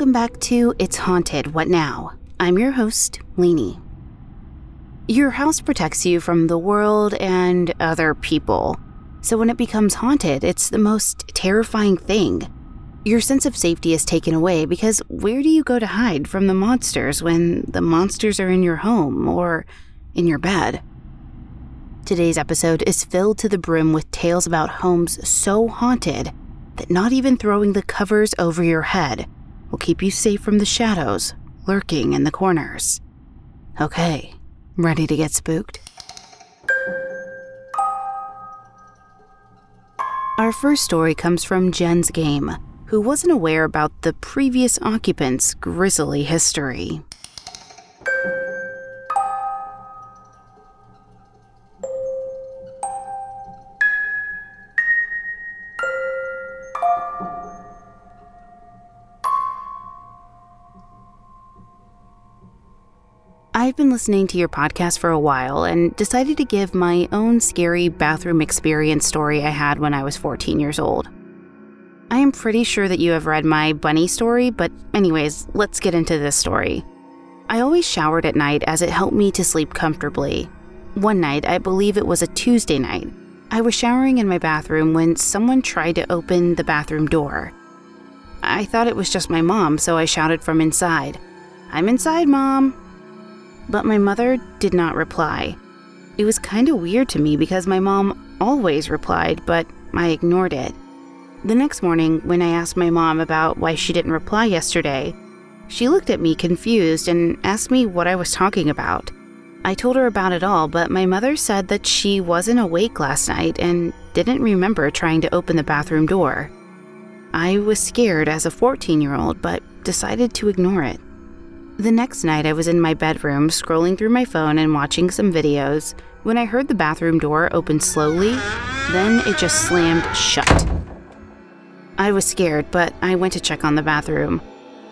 Welcome back to It's Haunted What Now? I'm your host, Lainey. Your house protects you from the world and other people. So when it becomes haunted, it's the most terrifying thing. Your sense of safety is taken away because where do you go to hide from the monsters when the monsters are in your home or in your bed? Today's episode is filled to the brim with tales about homes so haunted that not even throwing the covers over your head will keep you safe from the shadows lurking in the corners. Okay, ready to get spooked? Our first story comes from Jen's Game, who wasn't aware about the previous occupant's grisly history. I've been listening to your podcast for a while and decided to give my own scary bathroom experience story I had when I was 14 years old. I am pretty sure that you have read my bunny story, but, anyways, let's get into this story. I always showered at night as it helped me to sleep comfortably. One night, I believe it was a Tuesday night, I was showering in my bathroom when someone tried to open the bathroom door. I thought it was just my mom, so I shouted from inside, I'm inside, Mom but my mother did not reply. It was kind of weird to me because my mom always replied, but I ignored it. The next morning, when I asked my mom about why she didn't reply yesterday, she looked at me confused and asked me what I was talking about. I told her about it all, but my mother said that she wasn't awake last night and didn't remember trying to open the bathroom door. I was scared as a 14 year old, but decided to ignore it. The next night, I was in my bedroom scrolling through my phone and watching some videos when I heard the bathroom door open slowly, then it just slammed shut. I was scared, but I went to check on the bathroom.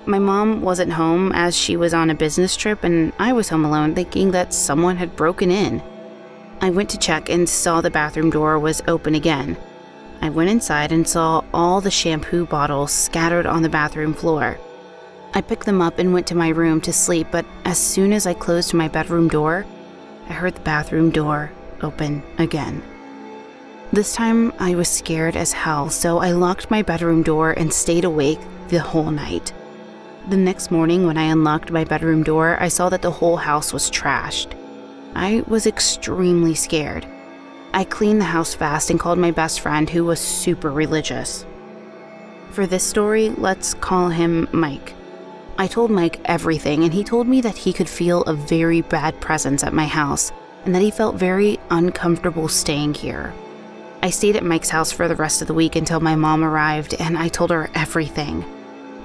My mom wasn't home as she was on a business trip, and I was home alone thinking that someone had broken in. I went to check and saw the bathroom door was open again. I went inside and saw all the shampoo bottles scattered on the bathroom floor. I picked them up and went to my room to sleep, but as soon as I closed my bedroom door, I heard the bathroom door open again. This time I was scared as hell, so I locked my bedroom door and stayed awake the whole night. The next morning, when I unlocked my bedroom door, I saw that the whole house was trashed. I was extremely scared. I cleaned the house fast and called my best friend, who was super religious. For this story, let's call him Mike. I told Mike everything, and he told me that he could feel a very bad presence at my house and that he felt very uncomfortable staying here. I stayed at Mike's house for the rest of the week until my mom arrived, and I told her everything.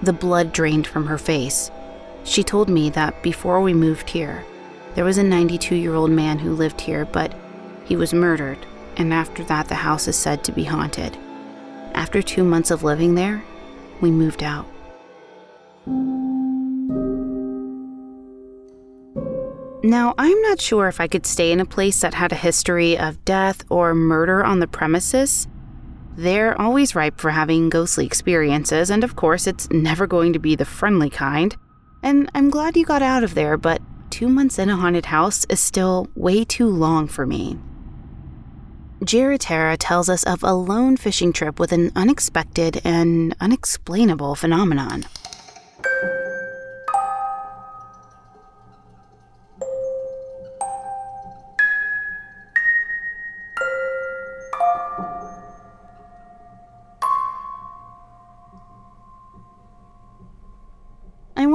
The blood drained from her face. She told me that before we moved here, there was a 92 year old man who lived here, but he was murdered, and after that, the house is said to be haunted. After two months of living there, we moved out. Now, I'm not sure if I could stay in a place that had a history of death or murder on the premises. They're always ripe for having ghostly experiences, and of course, it's never going to be the friendly kind. And I'm glad you got out of there, but two months in a haunted house is still way too long for me. Jaretera tells us of a lone fishing trip with an unexpected and unexplainable phenomenon.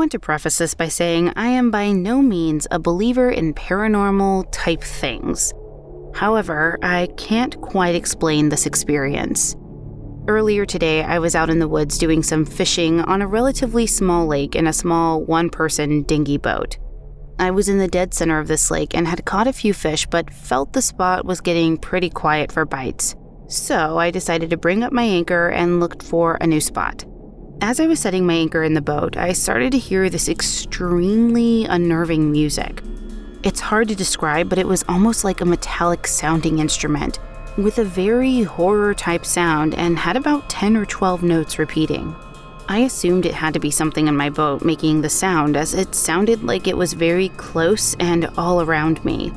Want to preface this by saying I am by no means a believer in paranormal type things. However, I can't quite explain this experience. Earlier today, I was out in the woods doing some fishing on a relatively small lake in a small one person dinghy boat. I was in the dead center of this lake and had caught a few fish, but felt the spot was getting pretty quiet for bites. So I decided to bring up my anchor and looked for a new spot. As I was setting my anchor in the boat, I started to hear this extremely unnerving music. It's hard to describe, but it was almost like a metallic sounding instrument with a very horror type sound and had about 10 or 12 notes repeating. I assumed it had to be something in my boat making the sound, as it sounded like it was very close and all around me.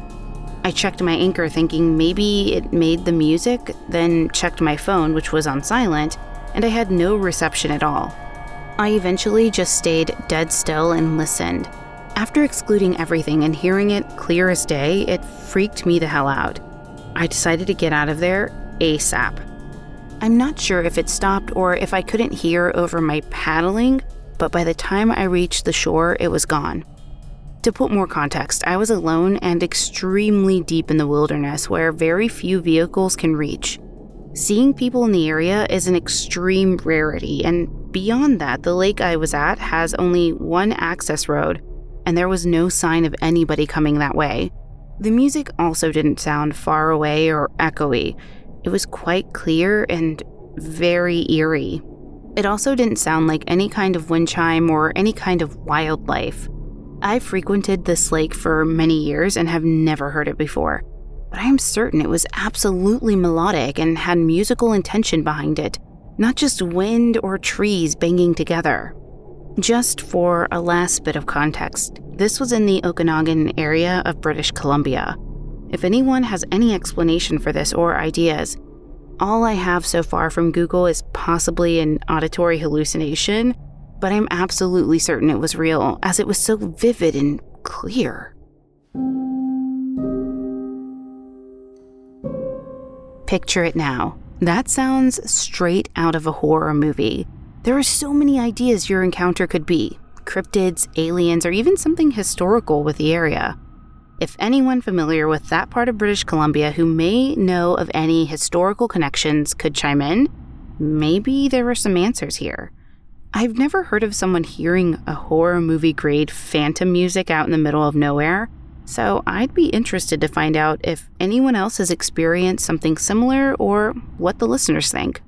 I checked my anchor thinking maybe it made the music, then checked my phone, which was on silent, and I had no reception at all. I eventually just stayed dead still and listened. After excluding everything and hearing it clear as day, it freaked me the hell out. I decided to get out of there ASAP. I'm not sure if it stopped or if I couldn't hear over my paddling, but by the time I reached the shore, it was gone. To put more context, I was alone and extremely deep in the wilderness where very few vehicles can reach. Seeing people in the area is an extreme rarity, and beyond that, the lake I was at has only one access road, and there was no sign of anybody coming that way. The music also didn't sound far away or echoey. It was quite clear and very eerie. It also didn't sound like any kind of wind chime or any kind of wildlife. I've frequented this lake for many years and have never heard it before, but I am certain it was absolutely melodic and had musical intention behind it, not just wind or trees banging together. Just for a last bit of context, this was in the Okanagan area of British Columbia, if anyone has any explanation for this or ideas, all I have so far from Google is possibly an auditory hallucination, but I'm absolutely certain it was real as it was so vivid and clear. Picture it now. That sounds straight out of a horror movie. There are so many ideas your encounter could be cryptids, aliens, or even something historical with the area. If anyone familiar with that part of British Columbia who may know of any historical connections could chime in, maybe there are some answers here. I've never heard of someone hearing a horror movie grade phantom music out in the middle of nowhere, so I'd be interested to find out if anyone else has experienced something similar or what the listeners think.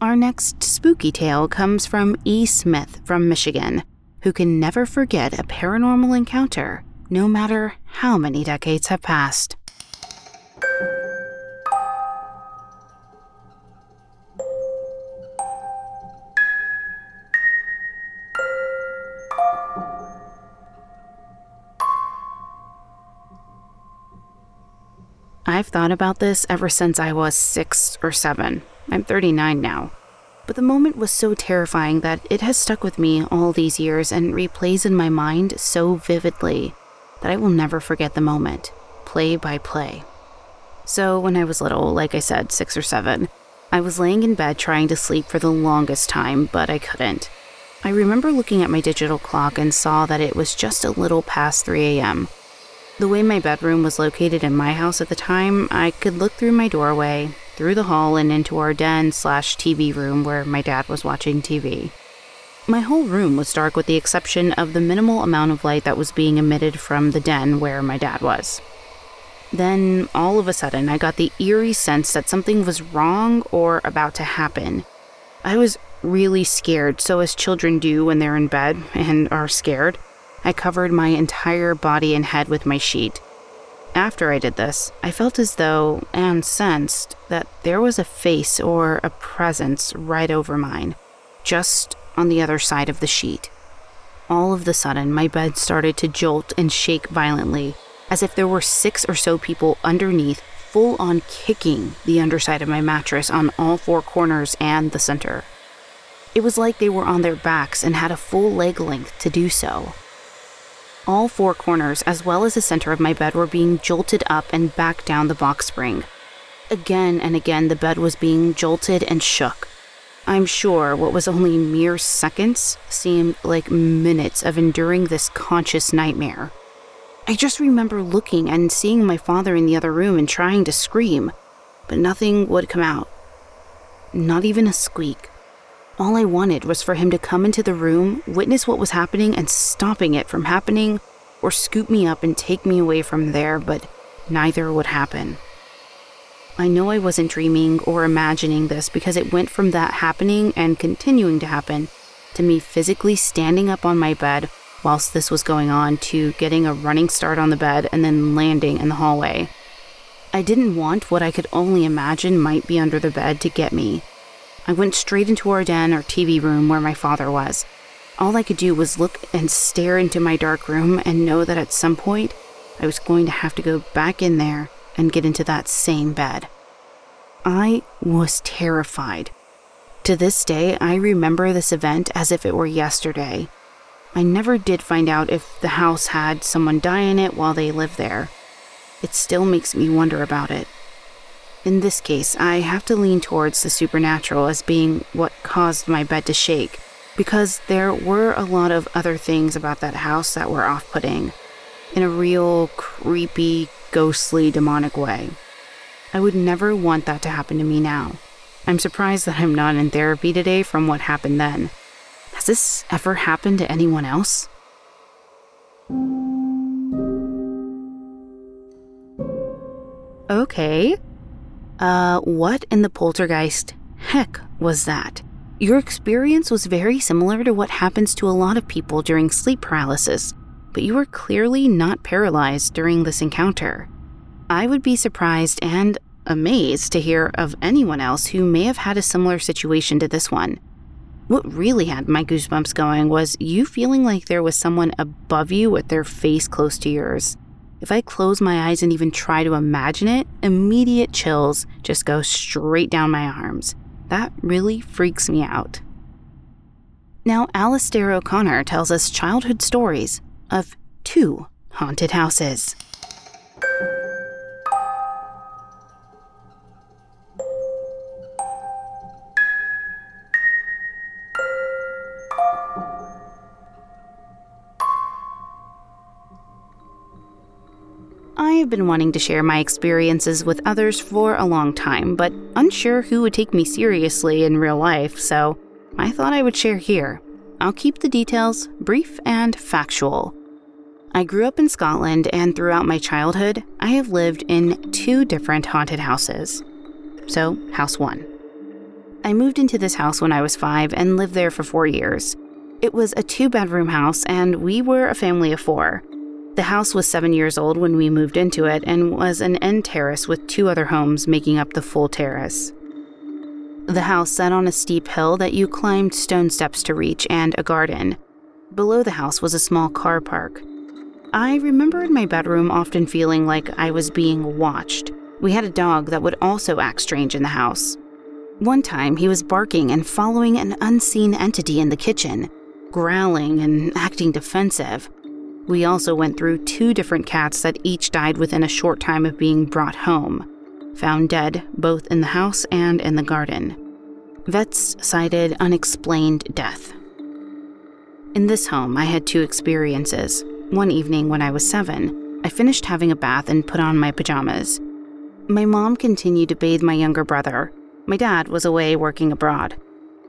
Our next spooky tale comes from E. Smith from Michigan, who can never forget a paranormal encounter no matter how many decades have passed. I've thought about this ever since I was six or seven. I'm 39 now. But the moment was so terrifying that it has stuck with me all these years and replays in my mind so vividly that I will never forget the moment, play by play. So, when I was little, like I said, six or seven, I was laying in bed trying to sleep for the longest time, but I couldn't. I remember looking at my digital clock and saw that it was just a little past 3 a.m. The way my bedroom was located in my house at the time, I could look through my doorway, through the hall, and into our den slash TV room where my dad was watching TV. My whole room was dark with the exception of the minimal amount of light that was being emitted from the den where my dad was. Then, all of a sudden, I got the eerie sense that something was wrong or about to happen. I was really scared, so as children do when they're in bed and are scared, I covered my entire body and head with my sheet. After I did this, I felt as though, and sensed, that there was a face or a presence right over mine, just on the other side of the sheet. All of the sudden, my bed started to jolt and shake violently, as if there were six or so people underneath, full on kicking the underside of my mattress on all four corners and the center. It was like they were on their backs and had a full leg length to do so. All four corners, as well as the center of my bed, were being jolted up and back down the box spring. Again and again, the bed was being jolted and shook, I'm sure what was only mere seconds seemed like minutes of enduring this conscious nightmare. I just remember looking and seeing my father in the other room and trying to scream, but nothing would come out. Not even a squeak. All I wanted was for him to come into the room, witness what was happening, and stopping it from happening, or scoop me up and take me away from there, but neither would happen. I know I wasn't dreaming or imagining this because it went from that happening and continuing to happen to me physically standing up on my bed whilst this was going on to getting a running start on the bed and then landing in the hallway. I didn't want what I could only imagine might be under the bed to get me. I went straight into our den or TV room where my father was. All I could do was look and stare into my dark room and know that at some point I was going to have to go back in there and get into that same bed. I was terrified. To this day, I remember this event as if it were yesterday. I never did find out if the house had someone die in it while they lived there. It still makes me wonder about it. In this case, I have to lean towards the supernatural as being what caused my bed to shake, because there were a lot of other things about that house that were off putting, in a real creepy, ghostly, demonic way. I would never want that to happen to me now. I'm surprised that I'm not in therapy today from what happened then. Has this ever happened to anyone else? Okay, uh, what in the poltergeist heck was that? Your experience was very similar to what happens to a lot of people during sleep paralysis, but you were clearly not paralyzed during this encounter. I would be surprised and amazed to hear of anyone else who may have had a similar situation to this one. What really had my goosebumps going was you feeling like there was someone above you with their face close to yours. If I close my eyes and even try to imagine it, immediate chills just go straight down my arms. That really freaks me out. Now, Alastair O'Connor tells us childhood stories of two haunted houses. I've been wanting to share my experiences with others for a long time, but unsure who would take me seriously in real life, so I thought I would share here. I'll keep the details brief and factual. I grew up in Scotland, and throughout my childhood, I have lived in two different haunted houses. So, house one. I moved into this house when I was five and lived there for four years. It was a two bedroom house, and we were a family of four. The house was seven years old when we moved into it and was an end terrace with two other homes making up the full terrace. The house sat on a steep hill that you climbed stone steps to reach and a garden. Below the house was a small car park. I remember in my bedroom often feeling like I was being watched. We had a dog that would also act strange in the house. One time, he was barking and following an unseen entity in the kitchen, growling and acting defensive. We also went through two different cats that each died within a short time of being brought home, found dead both in the house and in the garden. Vets cited unexplained death. In this home, I had two experiences. One evening when I was seven, I finished having a bath and put on my pajamas. My mom continued to bathe my younger brother. My dad was away working abroad.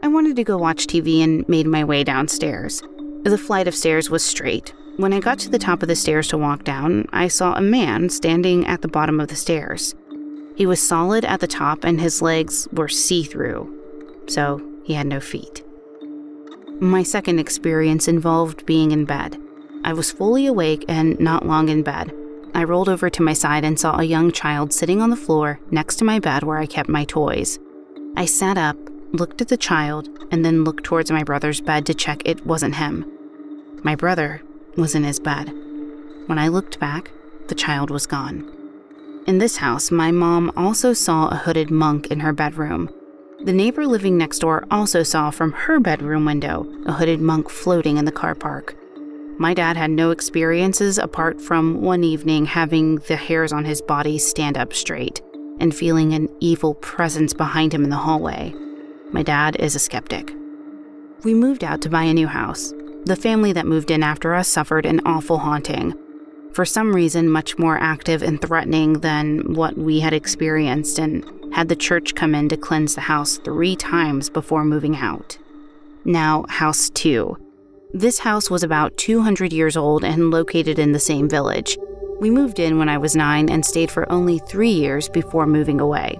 I wanted to go watch TV and made my way downstairs. The flight of stairs was straight, when I got to the top of the stairs to walk down, I saw a man standing at the bottom of the stairs. He was solid at the top and his legs were see through, so he had no feet. My second experience involved being in bed. I was fully awake and not long in bed. I rolled over to my side and saw a young child sitting on the floor next to my bed where I kept my toys. I sat up, looked at the child, and then looked towards my brother's bed to check it wasn't him. My brother was in his bed. When I looked back, the child was gone. In this house, my mom also saw a hooded monk in her bedroom. The neighbor living next door also saw from her bedroom window a hooded monk floating in the car park. My dad had no experiences apart from one evening having the hairs on his body stand up straight and feeling an evil presence behind him in the hallway. My dad is a skeptic. We moved out to buy a new house. The family that moved in after us suffered an awful haunting. For some reason, much more active and threatening than what we had experienced, and had the church come in to cleanse the house three times before moving out. Now, House 2. This house was about 200 years old and located in the same village. We moved in when I was nine and stayed for only three years before moving away.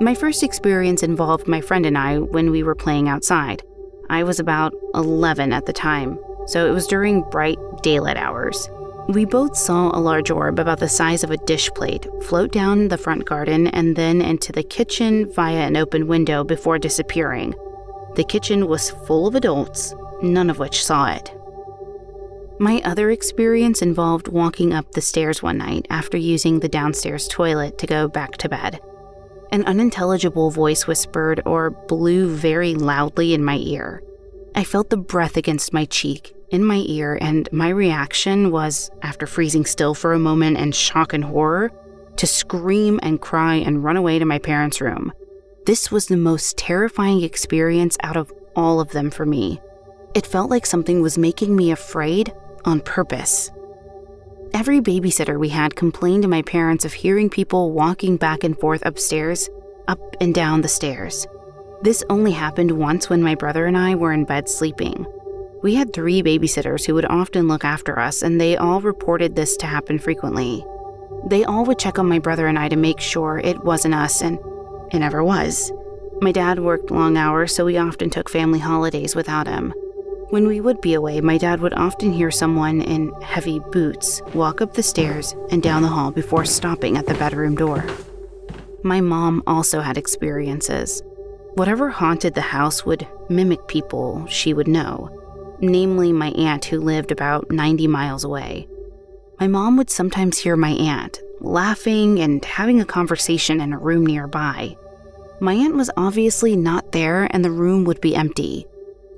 My first experience involved my friend and I when we were playing outside. I was about 11 at the time, so it was during bright daylight hours. We both saw a large orb about the size of a dish plate float down the front garden and then into the kitchen via an open window before disappearing. The kitchen was full of adults, none of which saw it. My other experience involved walking up the stairs one night after using the downstairs toilet to go back to bed. An unintelligible voice whispered or blew very loudly in my ear. I felt the breath against my cheek, in my ear, and my reaction was, after freezing still for a moment in shock and horror, to scream and cry and run away to my parents' room. This was the most terrifying experience out of all of them for me. It felt like something was making me afraid on purpose. Every babysitter we had complained to my parents of hearing people walking back and forth upstairs, up and down the stairs. This only happened once when my brother and I were in bed sleeping. We had three babysitters who would often look after us, and they all reported this to happen frequently. They all would check on my brother and I to make sure it wasn't us, and it never was. My dad worked long hours, so we often took family holidays without him. When we would be away, my dad would often hear someone in heavy boots walk up the stairs and down the hall before stopping at the bedroom door. My mom also had experiences. Whatever haunted the house would mimic people she would know, namely my aunt who lived about 90 miles away. My mom would sometimes hear my aunt laughing and having a conversation in a room nearby. My aunt was obviously not there and the room would be empty.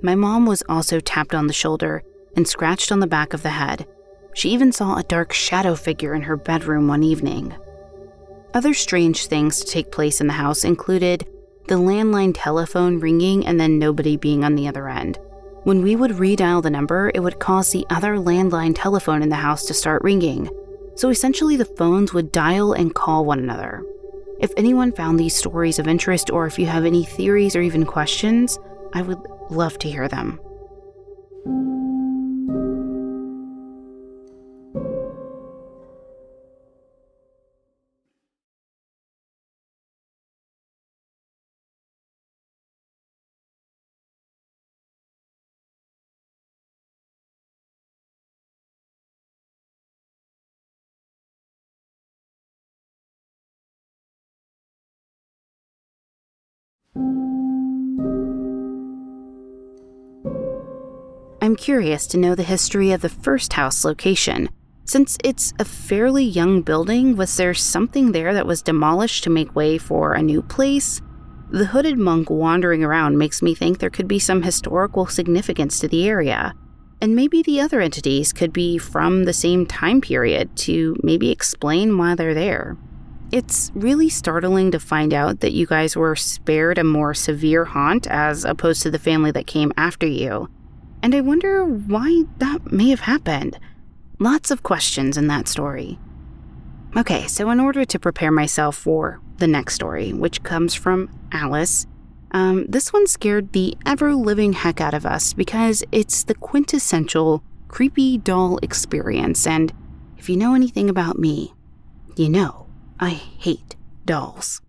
My mom was also tapped on the shoulder and scratched on the back of the head. She even saw a dark shadow figure in her bedroom one evening. Other strange things to take place in the house included the landline telephone ringing and then nobody being on the other end. When we would redial the number, it would cause the other landline telephone in the house to start ringing. So essentially, the phones would dial and call one another. If anyone found these stories of interest, or if you have any theories or even questions, I would love to hear them. I'm curious to know the history of the first house location. Since it's a fairly young building, was there something there that was demolished to make way for a new place? The hooded monk wandering around makes me think there could be some historical significance to the area. And maybe the other entities could be from the same time period to maybe explain why they're there. It's really startling to find out that you guys were spared a more severe haunt as opposed to the family that came after you and I wonder why that may have happened. Lots of questions in that story. Okay, so in order to prepare myself for the next story, which comes from Alice, um, this one scared the ever living heck out of us because it's the quintessential creepy doll experience. And if you know anything about me, you know I hate dolls.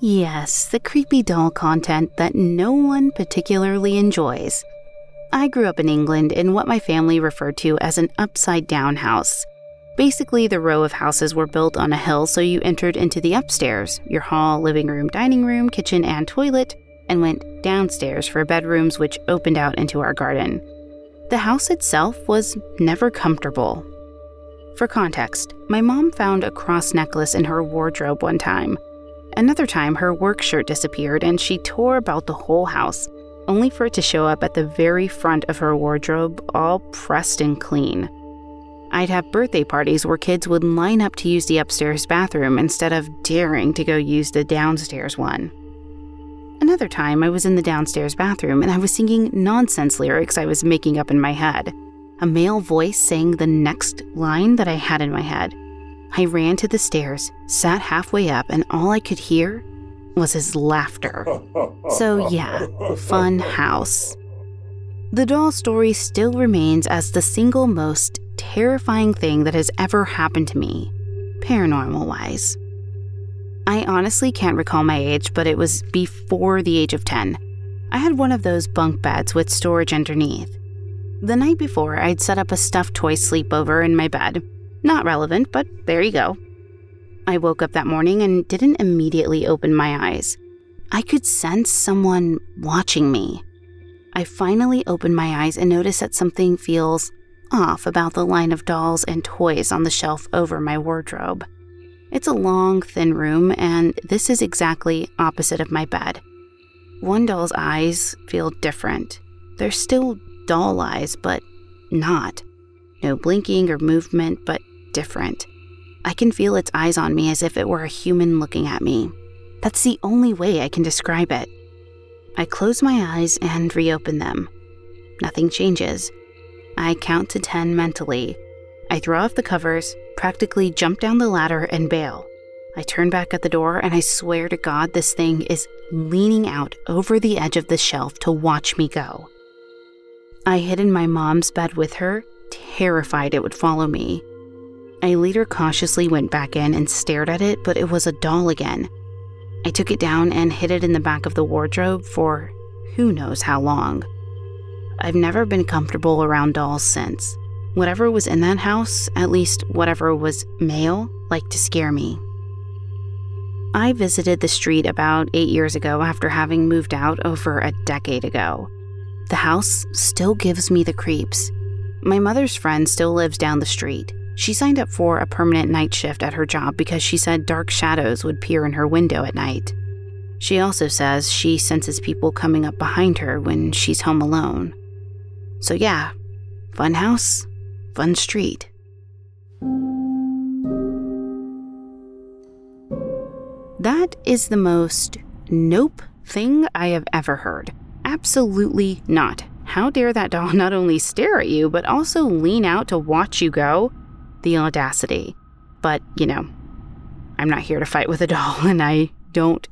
Yes, the creepy doll content that no one particularly enjoys. I grew up in England in what my family referred to as an upside down house. Basically, the row of houses were built on a hill, so you entered into the upstairs, your hall, living room, dining room, kitchen, and toilet, and went downstairs for bedrooms which opened out into our garden. The house itself was never comfortable. For context, my mom found a cross necklace in her wardrobe one time. Another time, her work shirt disappeared and she tore about the whole house, only for it to show up at the very front of her wardrobe, all pressed and clean. I'd have birthday parties where kids would line up to use the upstairs bathroom instead of daring to go use the downstairs one. Another time, I was in the downstairs bathroom and I was singing nonsense lyrics I was making up in my head. A male voice sang the next line that I had in my head. I ran to the stairs, sat halfway up, and all I could hear was his laughter. So, yeah, fun house. The doll story still remains as the single most terrifying thing that has ever happened to me, paranormal wise. I honestly can't recall my age, but it was before the age of 10. I had one of those bunk beds with storage underneath. The night before, I'd set up a stuffed toy sleepover in my bed. Not relevant, but there you go. I woke up that morning and didn't immediately open my eyes. I could sense someone watching me. I finally opened my eyes and noticed that something feels off about the line of dolls and toys on the shelf over my wardrobe. It's a long, thin room, and this is exactly opposite of my bed. One doll's eyes feel different. They're still doll eyes, but not. No blinking or movement, but different. I can feel its eyes on me as if it were a human looking at me. That's the only way I can describe it. I close my eyes and reopen them. Nothing changes. I count to 10 mentally. I throw off the covers, practically jump down the ladder, and bail. I turn back at the door, and I swear to God, this thing is leaning out over the edge of the shelf to watch me go. I hid in my mom's bed with her, terrified it would follow me. I later cautiously went back in and stared at it, but it was a doll again. I took it down and hid it in the back of the wardrobe for who knows how long. I've never been comfortable around dolls since. Whatever was in that house, at least whatever was male, liked to scare me. I visited the street about eight years ago after having moved out over a decade ago. The house still gives me the creeps. My mother's friend still lives down the street. She signed up for a permanent night shift at her job because she said dark shadows would peer in her window at night. She also says she senses people coming up behind her when she's home alone. So, yeah, fun house, fun street. That is the most nope thing I have ever heard. Absolutely not. How dare that doll not only stare at you, but also lean out to watch you go? The audacity. But, you know, I'm not here to fight with a doll, and I don't.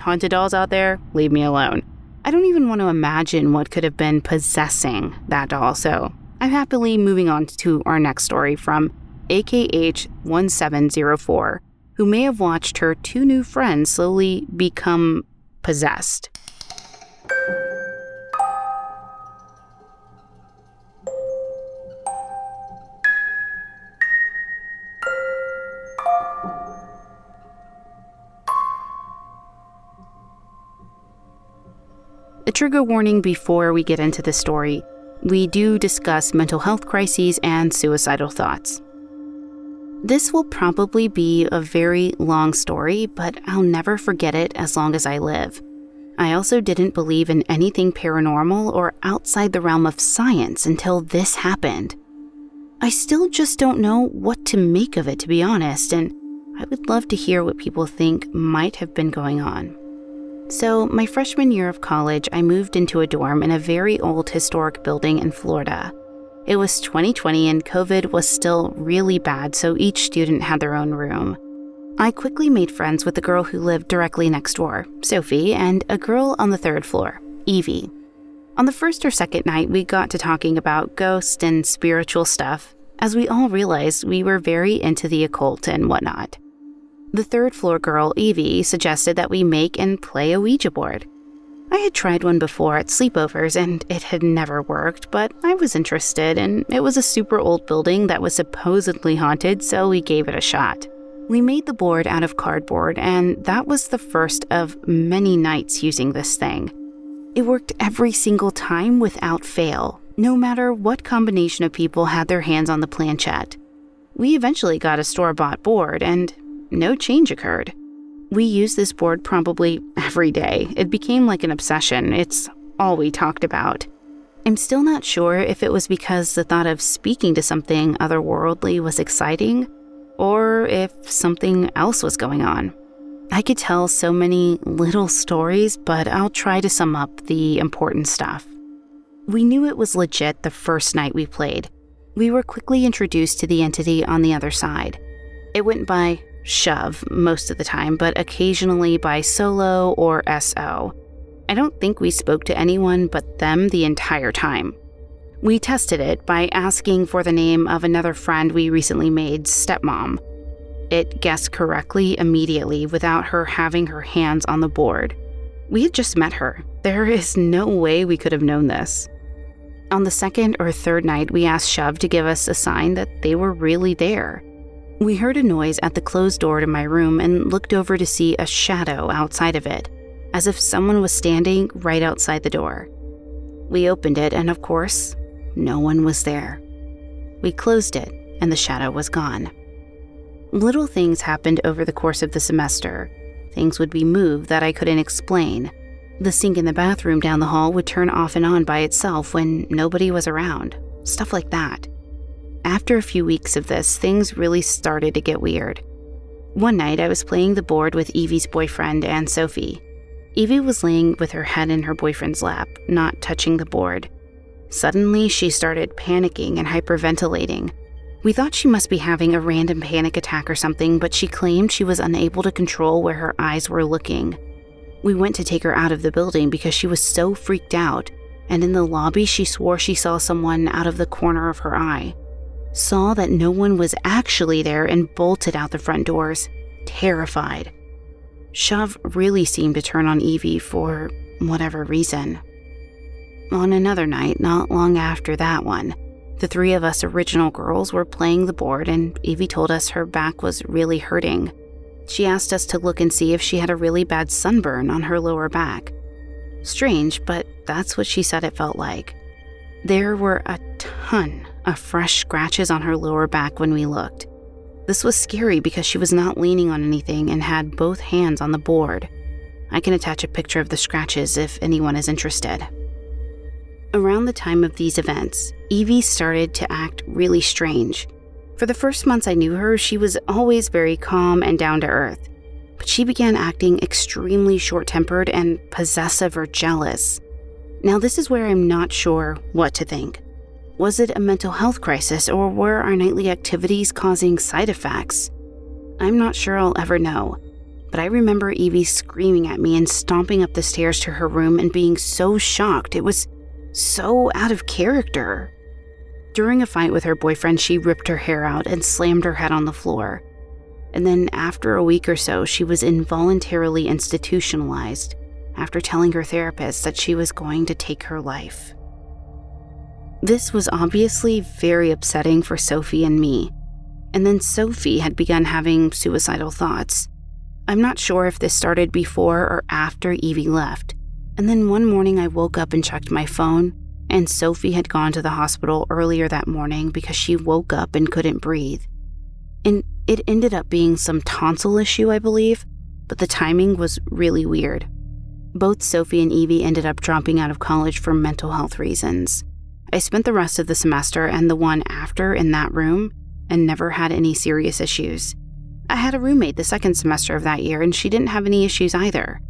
Haunted dolls out there, leave me alone. I don't even want to imagine what could have been possessing that doll, so I'm happily moving on to our next story from AKH1704, who may have watched her two new friends slowly become possessed. Trigger warning before we get into the story. We do discuss mental health crises and suicidal thoughts. This will probably be a very long story, but I'll never forget it as long as I live. I also didn't believe in anything paranormal or outside the realm of science until this happened. I still just don't know what to make of it, to be honest, and I would love to hear what people think might have been going on. So, my freshman year of college, I moved into a dorm in a very old historic building in Florida. It was 2020 and COVID was still really bad, so each student had their own room. I quickly made friends with the girl who lived directly next door, Sophie, and a girl on the third floor, Evie. On the first or second night, we got to talking about ghosts and spiritual stuff, as we all realized we were very into the occult and whatnot. The third floor girl, Evie, suggested that we make and play a Ouija board. I had tried one before at sleepovers and it had never worked, but I was interested, and it was a super old building that was supposedly haunted, so we gave it a shot. We made the board out of cardboard, and that was the first of many nights using this thing. It worked every single time without fail, no matter what combination of people had their hands on the planchette. We eventually got a store bought board, and no change occurred. We used this board probably every day. It became like an obsession. It's all we talked about. I'm still not sure if it was because the thought of speaking to something otherworldly was exciting, or if something else was going on. I could tell so many little stories, but I'll try to sum up the important stuff. We knew it was legit the first night we played. We were quickly introduced to the entity on the other side. It went by shove most of the time, but occasionally by solo or SO. I don't think we spoke to anyone but them the entire time. We tested it by asking for the name of another friend we recently made, stepmom. It guessed correctly immediately without her having her hands on the board. We had just met her. There is no way we could have known this. On the second or third night, we asked Shove to give us a sign that they were really there. We heard a noise at the closed door to my room and looked over to see a shadow outside of it, as if someone was standing right outside the door. We opened it, and of course, no one was there. We closed it, and the shadow was gone. Little things happened over the course of the semester. Things would be moved that I couldn't explain. The sink in the bathroom down the hall would turn off and on by itself when nobody was around. Stuff like that. After a few weeks of this, things really started to get weird. One night, I was playing the board with Evie's boyfriend and Sophie. Evie was laying with her head in her boyfriend's lap, not touching the board. Suddenly, she started panicking and hyperventilating. We thought she must be having a random panic attack or something, but she claimed she was unable to control where her eyes were looking. We went to take her out of the building because she was so freaked out, and in the lobby, she swore she saw someone out of the corner of her eye. Saw that no one was actually there and bolted out the front doors, terrified. Shove really seemed to turn on Evie for whatever reason. On another night, not long after that one, the three of us original girls were playing the board, and Evie told us her back was really hurting. She asked us to look and see if she had a really bad sunburn on her lower back. Strange, but that's what she said it felt like. There were a ton fresh scratches on her lower back when we looked. This was scary because she was not leaning on anything and had both hands on the board. I can attach a picture of the scratches if anyone is interested. Around the time of these events, Evie started to act really strange. For the first months I knew her, she was always very calm and down to earth, but she began acting extremely short tempered and possessive or jealous. Now, this is where I'm not sure what to think. Was it a mental health crisis, or were our nightly activities causing side effects? I'm not sure I'll ever know, but I remember Evie screaming at me and stomping up the stairs to her room and being so shocked. It was so out of character. During a fight with her boyfriend, she ripped her hair out and slammed her head on the floor. And then, after a week or so, she was involuntarily institutionalized after telling her therapist that she was going to take her life. This was obviously very upsetting for Sophie and me. And then Sophie had begun having suicidal thoughts. I'm not sure if this started before or after Evie left, and then one morning I woke up and checked my phone, and Sophie had gone to the hospital earlier that morning because she woke up and couldn't breathe. And it ended up being some tonsil issue, I believe, but the timing was really weird. Both Sophie and Evie ended up dropping out of college for mental health reasons. I spent the rest of the semester and the one after in that room and never had any serious issues. I had a roommate the second semester of that year, and she didn't have any issues either.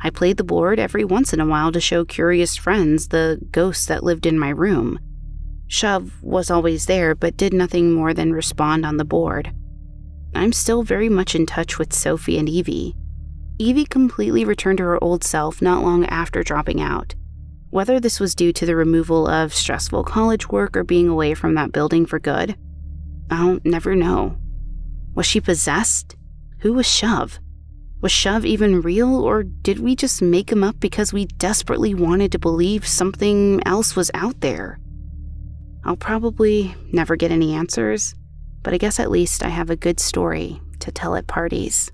I played the board every once in a while to show curious friends the ghosts that lived in my room. Shove was always there, but did nothing more than respond on the board. I'm still very much in touch with Sophie and Evie. Evie completely returned to her old self not long after dropping out. Whether this was due to the removal of stressful college work or being away from that building for good, I'll never know. Was she possessed? Who was Shove? Was Shove even real, or did we just make him up because we desperately wanted to believe something else was out there? I'll probably never get any answers, but I guess at least I have a good story to tell at parties.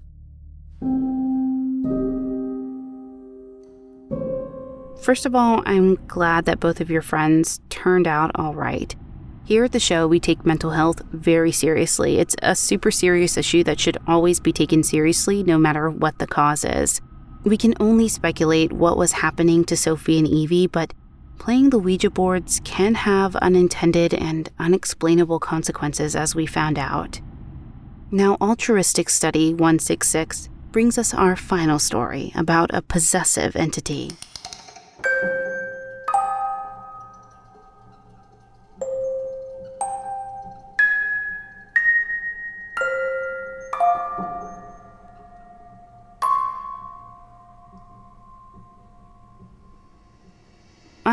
First of all, I'm glad that both of your friends turned out all right. Here at the show, we take mental health very seriously. It's a super serious issue that should always be taken seriously, no matter what the cause is. We can only speculate what was happening to Sophie and Evie, but playing the Ouija boards can have unintended and unexplainable consequences, as we found out. Now, Altruistic Study 166 brings us our final story about a possessive entity.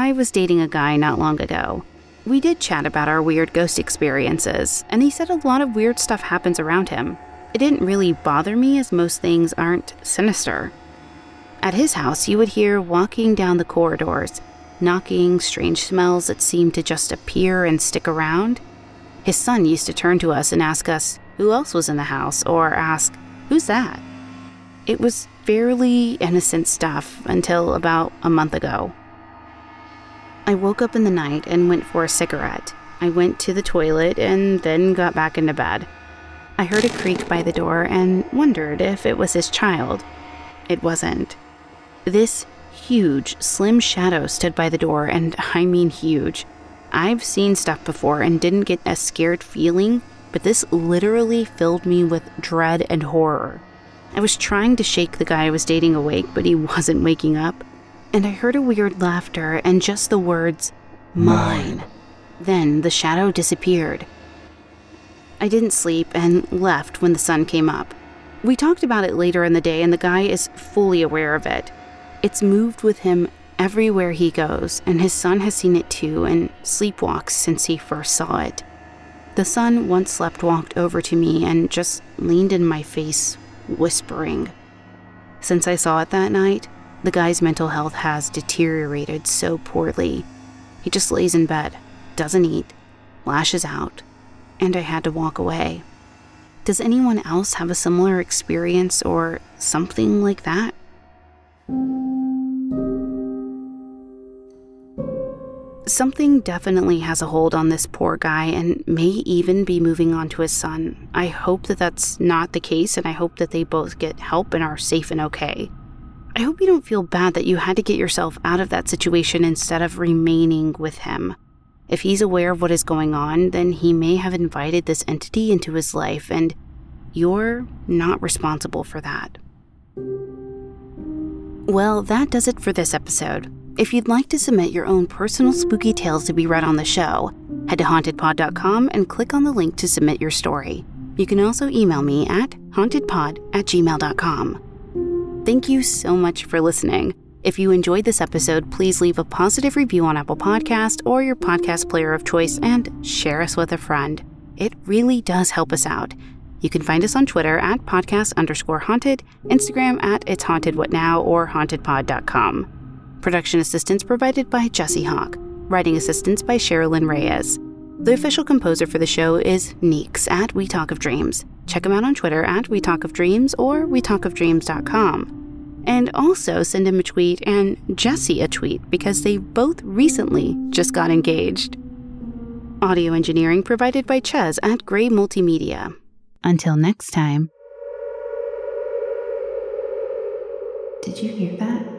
I was dating a guy not long ago. We did chat about our weird ghost experiences, and he said a lot of weird stuff happens around him. It didn't really bother me as most things aren't sinister. At his house, you would hear walking down the corridors, knocking, strange smells that seemed to just appear and stick around. His son used to turn to us and ask us who else was in the house, or ask, Who's that? It was fairly innocent stuff until about a month ago. I woke up in the night and went for a cigarette. I went to the toilet and then got back into bed. I heard a creak by the door and wondered if it was his child. It wasn't. This huge, slim shadow stood by the door, and I mean huge. I've seen stuff before and didn't get a scared feeling, but this literally filled me with dread and horror. I was trying to shake the guy I was dating awake, but he wasn't waking up and I heard a weird laughter and just the words, mine. Then the shadow disappeared. I didn't sleep and left when the sun came up. We talked about it later in the day, and the guy is fully aware of it. It's moved with him everywhere he goes, and his son has seen it too and sleepwalks since he first saw it. The son once slept walked over to me and just leaned in my face, whispering. Since I saw it that night, the guy's mental health has deteriorated so poorly. He just lays in bed, doesn't eat, lashes out, and I had to walk away. Does anyone else have a similar experience or something like that? Something definitely has a hold on this poor guy and may even be moving on to his son. I hope that that's not the case, and I hope that they both get help and are safe and okay. I hope you don't feel bad that you had to get yourself out of that situation instead of remaining with him. If he's aware of what is going on, then he may have invited this entity into his life, and you're not responsible for that. Well, that does it for this episode. If you'd like to submit your own personal spooky tales to be read on the show, head to hauntedpod.com and click on the link to submit your story. You can also email me at hauntedpod at gmail.com. Thank you so much for listening. If you enjoyed this episode, please leave a positive review on Apple Podcast or your podcast player of choice and share us with a friend. It really does help us out. You can find us on Twitter at podcast underscore haunted, Instagram at it's haunted what now, or hauntedpod.com. Production assistance provided by Jesse Hawk. Writing assistance by Sherilyn Reyes. The official composer for the show is Neeks at We Talk of Dreams. Check him out on Twitter at We Talk of Dreams or WeTalkOfDreams.com. And also send him a tweet and Jesse a tweet because they both recently just got engaged. Audio engineering provided by Ches at Gray Multimedia. Until next time. Did you hear that?